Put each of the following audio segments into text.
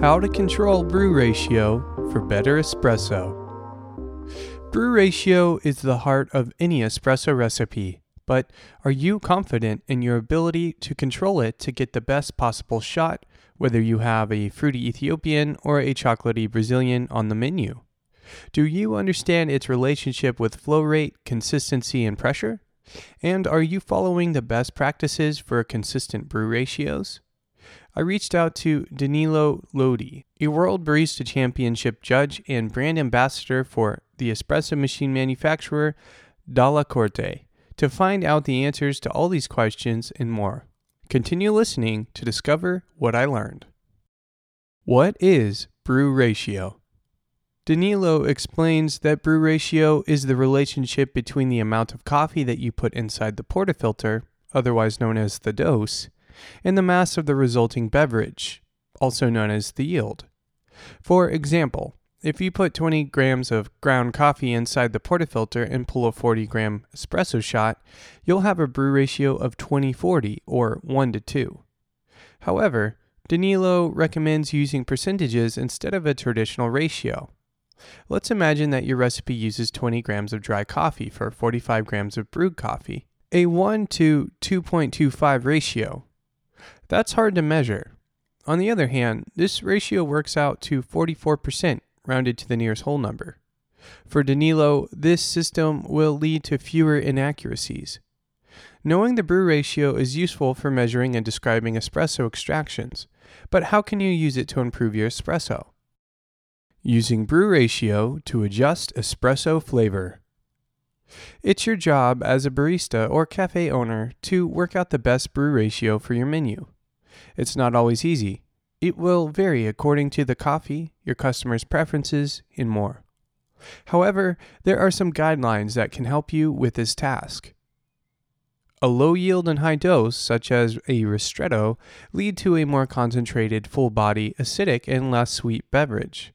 How to control brew ratio for better espresso. Brew ratio is the heart of any espresso recipe, but are you confident in your ability to control it to get the best possible shot, whether you have a fruity Ethiopian or a chocolatey Brazilian on the menu? Do you understand its relationship with flow rate, consistency, and pressure? And are you following the best practices for consistent brew ratios? I reached out to Danilo Lodi, a World Barista Championship judge and brand ambassador for the espresso machine manufacturer Dalla Corte, to find out the answers to all these questions and more. Continue listening to discover what I learned. What is brew ratio? Danilo explains that brew ratio is the relationship between the amount of coffee that you put inside the portafilter, otherwise known as the dose, and the mass of the resulting beverage, also known as the yield. For example, if you put 20 grams of ground coffee inside the portafilter and pull a 40 gram espresso shot, you'll have a brew ratio of 20 40 or 1 to 2. However, Danilo recommends using percentages instead of a traditional ratio. Let's imagine that your recipe uses 20 grams of dry coffee for 45 grams of brewed coffee, a 1 to 2.25 ratio. That's hard to measure. On the other hand, this ratio works out to 44%, rounded to the nearest whole number. For Danilo, this system will lead to fewer inaccuracies. Knowing the brew ratio is useful for measuring and describing espresso extractions, but how can you use it to improve your espresso? Using brew ratio to adjust espresso flavor. It's your job as a barista or cafe owner to work out the best brew ratio for your menu. It's not always easy. It will vary according to the coffee, your customers' preferences, and more. However, there are some guidelines that can help you with this task. A low yield and high dose, such as a ristretto, lead to a more concentrated, full body, acidic, and less sweet beverage.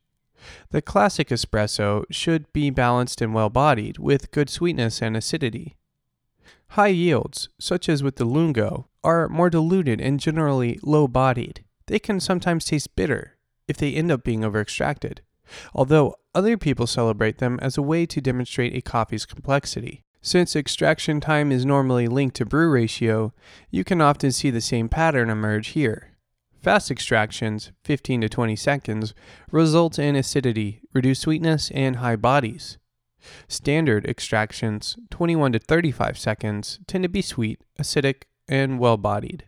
The classic espresso should be balanced and well bodied, with good sweetness and acidity. High yields, such as with the Lungo, are more diluted and generally low bodied. They can sometimes taste bitter if they end up being over extracted, although other people celebrate them as a way to demonstrate a coffee's complexity. Since extraction time is normally linked to brew ratio, you can often see the same pattern emerge here. Fast extractions, 15 to 20 seconds, result in acidity, reduced sweetness, and high bodies. Standard extractions, 21 to 35 seconds, tend to be sweet, acidic, and well bodied.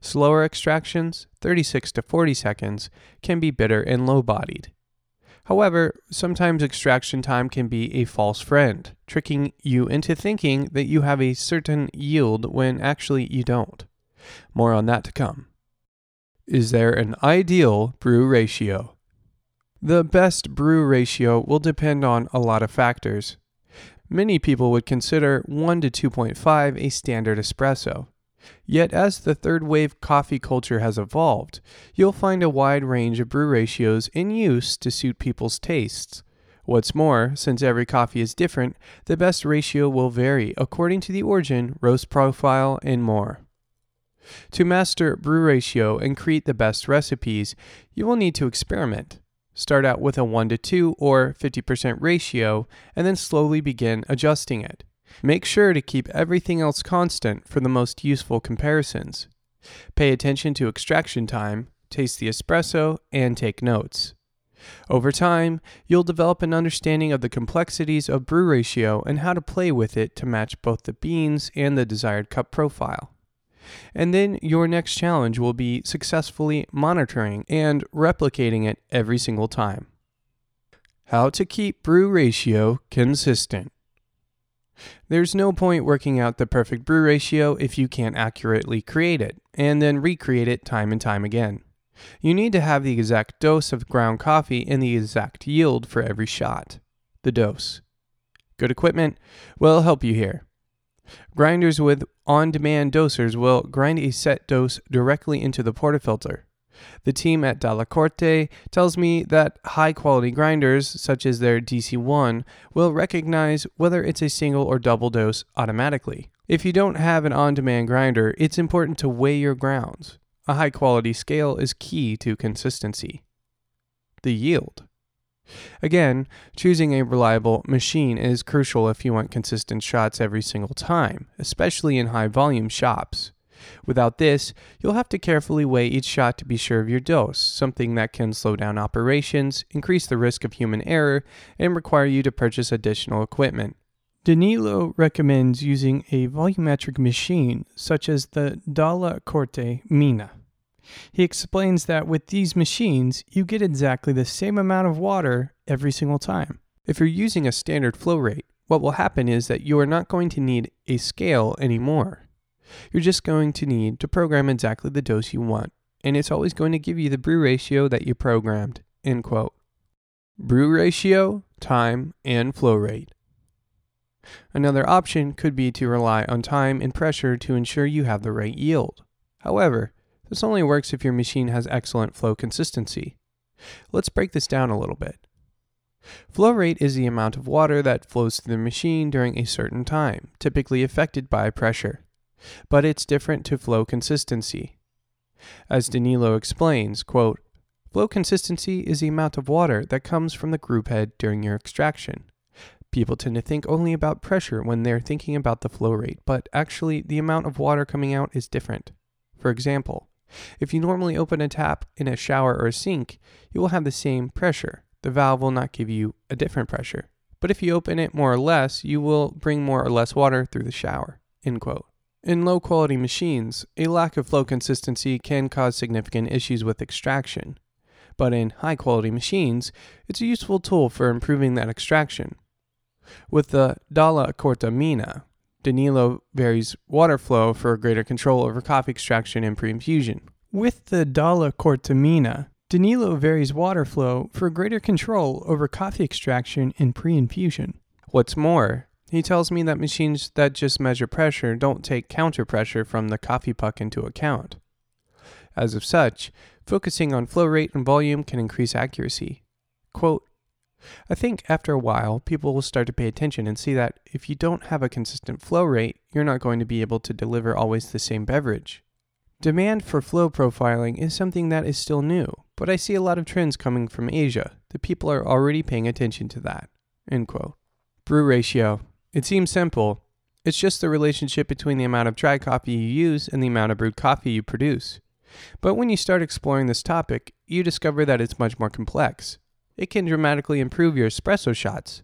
Slower extractions, 36 to 40 seconds, can be bitter and low bodied. However, sometimes extraction time can be a false friend, tricking you into thinking that you have a certain yield when actually you don't. More on that to come. Is there an ideal brew ratio? The best brew ratio will depend on a lot of factors. Many people would consider 1 to 2.5 a standard espresso. Yet, as the third wave coffee culture has evolved, you'll find a wide range of brew ratios in use to suit people's tastes. What's more, since every coffee is different, the best ratio will vary according to the origin, roast profile, and more. To master brew ratio and create the best recipes, you will need to experiment. Start out with a 1 to 2 or 50% ratio and then slowly begin adjusting it. Make sure to keep everything else constant for the most useful comparisons. Pay attention to extraction time, taste the espresso, and take notes. Over time, you'll develop an understanding of the complexities of brew ratio and how to play with it to match both the beans and the desired cup profile. And then your next challenge will be successfully monitoring and replicating it every single time. How to keep brew ratio consistent. There's no point working out the perfect brew ratio if you can't accurately create it and then recreate it time and time again. You need to have the exact dose of ground coffee and the exact yield for every shot. The dose. Good equipment will help you here. Grinders with on demand dosers will grind a set dose directly into the portafilter. The team at Dalla Corte tells me that high quality grinders, such as their DC1, will recognize whether it's a single or double dose automatically. If you don't have an on demand grinder, it's important to weigh your grounds. A high quality scale is key to consistency. the yield. Again, choosing a reliable machine is crucial if you want consistent shots every single time, especially in high volume shops. Without this, you'll have to carefully weigh each shot to be sure of your dose, something that can slow down operations, increase the risk of human error, and require you to purchase additional equipment. Danilo recommends using a volumetric machine such as the Dalla Corte Mina. He explains that with these machines, you get exactly the same amount of water every single time. If you're using a standard flow rate, what will happen is that you are not going to need a scale anymore. You're just going to need to program exactly the dose you want, and it's always going to give you the brew ratio that you programmed. End quote. Brew ratio, time, and flow rate. Another option could be to rely on time and pressure to ensure you have the right yield. However, this only works if your machine has excellent flow consistency. Let's break this down a little bit. Flow rate is the amount of water that flows through the machine during a certain time, typically affected by pressure. But it's different to flow consistency. As Danilo explains, quote, flow consistency is the amount of water that comes from the group head during your extraction. People tend to think only about pressure when they're thinking about the flow rate, but actually the amount of water coming out is different. For example, if you normally open a tap in a shower or a sink, you will have the same pressure. The valve will not give you a different pressure. But if you open it more or less, you will bring more or less water through the shower. End quote. In low quality machines, a lack of flow consistency can cause significant issues with extraction. But in high quality machines, it's a useful tool for improving that extraction. With the Dalla Corte Mina, Danilo varies water flow for greater control over coffee extraction and pre-infusion. With the Dalla Corte Mina, Danilo varies water flow for greater control over coffee extraction and pre-infusion. What's more, he tells me that machines that just measure pressure don't take counter pressure from the coffee puck into account. As of such, focusing on flow rate and volume can increase accuracy. Quote, I think after a while, people will start to pay attention and see that if you don't have a consistent flow rate, you're not going to be able to deliver always the same beverage. Demand for flow profiling is something that is still new, but I see a lot of trends coming from Asia. The people are already paying attention to that. End quote. Brew ratio. It seems simple. It's just the relationship between the amount of dry coffee you use and the amount of brewed coffee you produce. But when you start exploring this topic, you discover that it's much more complex it can dramatically improve your espresso shots.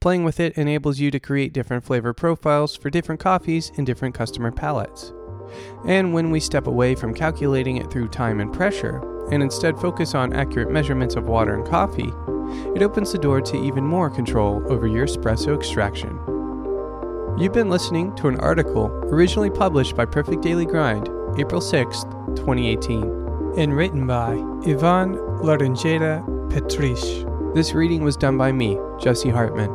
Playing with it enables you to create different flavor profiles for different coffees and different customer palates. And when we step away from calculating it through time and pressure, and instead focus on accurate measurements of water and coffee, it opens the door to even more control over your espresso extraction. You've been listening to an article originally published by Perfect Daily Grind, April 6, 2018, and written by Ivan Larangeta Petrish. This reading was done by me, Jesse Hartman.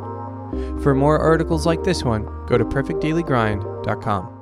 For more articles like this one, go to perfectdailygrind.com.